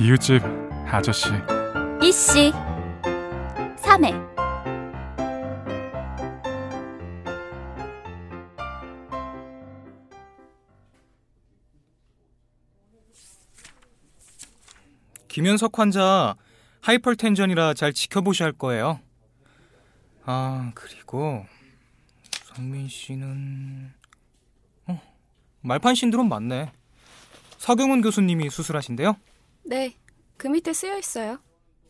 이웃집 아저씨 이씨 3회 김현석 환자 하이퍼텐전이라 잘 지켜보셔야 할 거예요. 아 그리고 성민 씨는 어, 말판 신드롬 맞네. 서경훈 교수님이 수술하신대요? 네, 그 밑에 쓰여 있어요.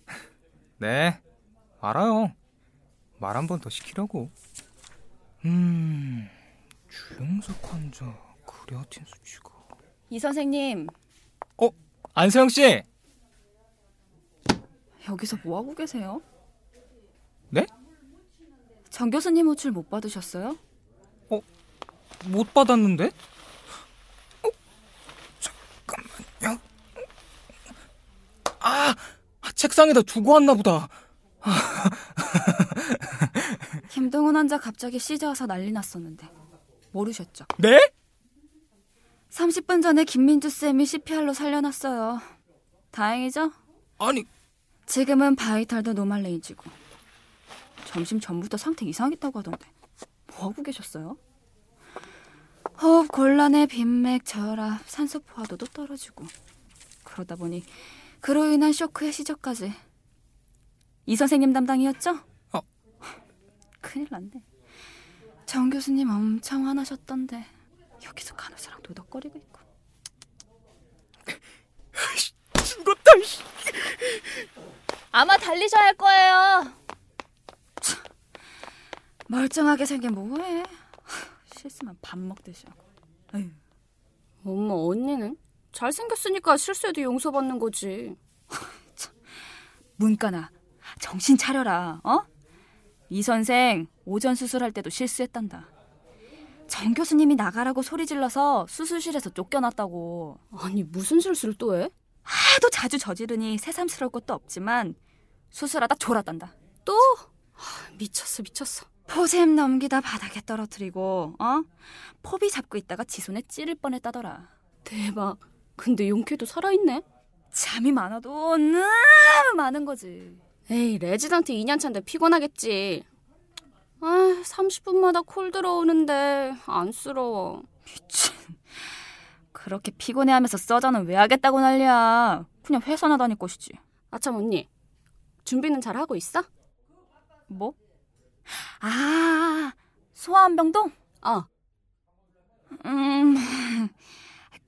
네, 알아요. 말 한 번 더 시키려고. 음, 주영석 환자 크레아틴 수치가. 이 선생님 어, 안세영 씨. 여기서 뭐 하고 계세요? 네? 정 교수님 호출 못 받으셨어요? 못 받았는데? 어, 잠깐만요. 아, 책상에다 두고 왔나 보다. 김동훈 환자 갑자기 시저 와서 난리 났었는데 모르셨죠? 네? 30분 전에 김민주 쌤이 CPR로 살려놨어요. 다행이죠? 아니, 지금은 바이탈도 노말레이지고 점심 전부터 상태 이상했다고 하던데 뭐 하고 계셨어요? 호흡 곤란에 빈맥, 저혈압, 산소 포화도도 떨어지고 그러다 보니 그로 인한 쇼크의 시저까지 이 선생님 담당이었죠? 어. 큰일 났네. 정 교수님 엄청 화나셨던데 여기서 간호사랑 도덕거리고 있고 죽었다. 아마 달리셔야 할 거예요. 멀쩡하게 생긴 뭐해? 실수만 밥 먹듯이 하고. 에휴. 엄마 언니는 잘생겼으니까 실수해도 용서받는 거지. 문과나 정신 차려라. 어? 이 선생 오전 수술할 때도 실수했단다. 정 교수님이 나가라고 소리 질러서 수술실에서 쫓겨났다고. 아니 무슨 실수를 또 해? 하도 자주 저지르니 새삼스러울 것도 없지만 수술하다 졸았단다. 또? 하, 미쳤어 미쳤어. forceps 넘기다 바닥에 떨어뜨리고 어? bovie 잡고 있다가 지 손에 찌를 뻔했다더라. 대박. 근데 용케도 살아있네. 잠이 많아도 너무 많은 거지. 에이 레지던트 2년 차인데 피곤하겠지. 아 30분마다 콜 들어오는데 안쓰러워. 미친. 그렇게 피곤해하면서 써자는 왜 하겠다고 난리야. 그냥 회사나 다닐 것이지. 아참 언니 준비는 잘 하고 있어? 뭐? 아, 소아암병동? 어. 음,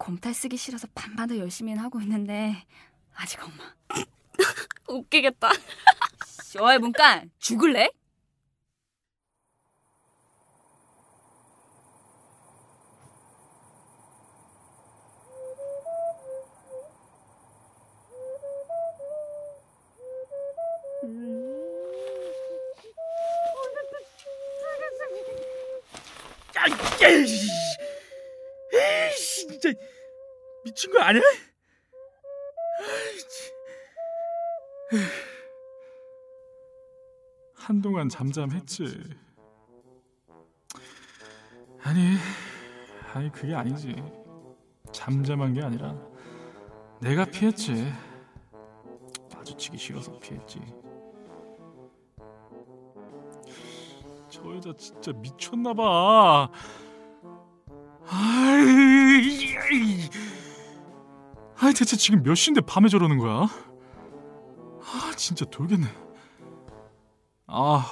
곰탈 쓰기 싫어서 반반도 열심히는 하고 있는데 아직 엄마. 웃기겠다. 어이 문간 죽을래? 야, 에이, 진짜 미친 거 아니야? 한동안 잠잠했지. 아니, 아니 그게 아니지. 잠잠한 게 아니라 내가 피했지. 마주치기 싫어서 피했지. 저 여자 진짜 미쳤나 봐. 아이, 아이 대체 지금 몇 시인데 밤에 저러는 거야? 아 진짜 돌겠네. 아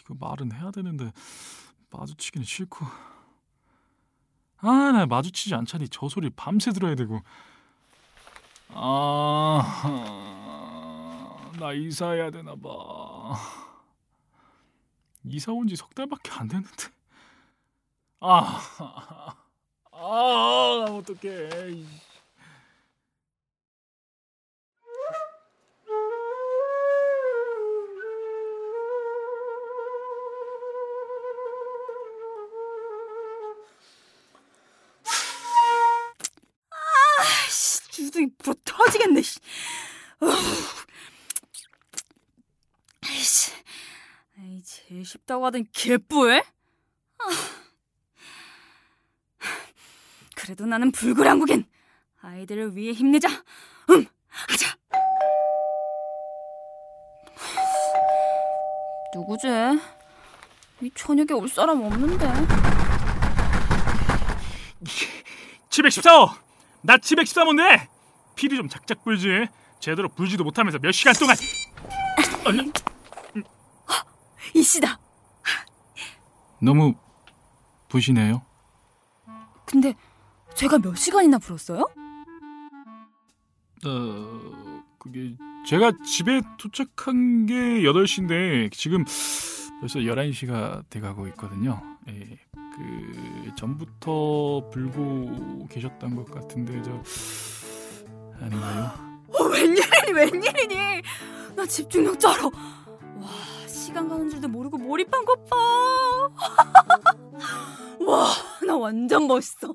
이거 말은 해야 되는데 마주치기는 싫고. 아 나 마주치지 않자니 저 소리 밤새 들어야 되고. 아 나 이사해야 되나 봐. 이사 온 지 석 달밖에 안 됐는데. 아, 아, 어떡해. 이. 씨, 주둥이 불어 터지겠네. 아이씨, 아이 제일 쉽다고 하던 개뿔. 아. 그래도 나는 불굴한국인 아이들을 위해 힘내자. 음, 하자. 누구지? 이 저녁에 올 사람 없는데. 714호! 나 713호인데! 필이 좀 작작 불지. 제대로 불지도 못하면서 몇 시간 동안. 아니, 이 씨다. 너무 부시네요. 근데 제가 몇 시간이나 불었어요? 어, 그게 제가 집에 도착한 게 8시인데 지금 벌써 11시가 돼 가고 있거든요. 예. 그 전부터 불고 계셨던 것 같은데 저 아닌가요? 어, 웬일이니 웬일이니? 나 집중력 쩔어. 와 시간 가는 줄도 모르고 몰입한 것 봐. 와 나 완전 멋있어.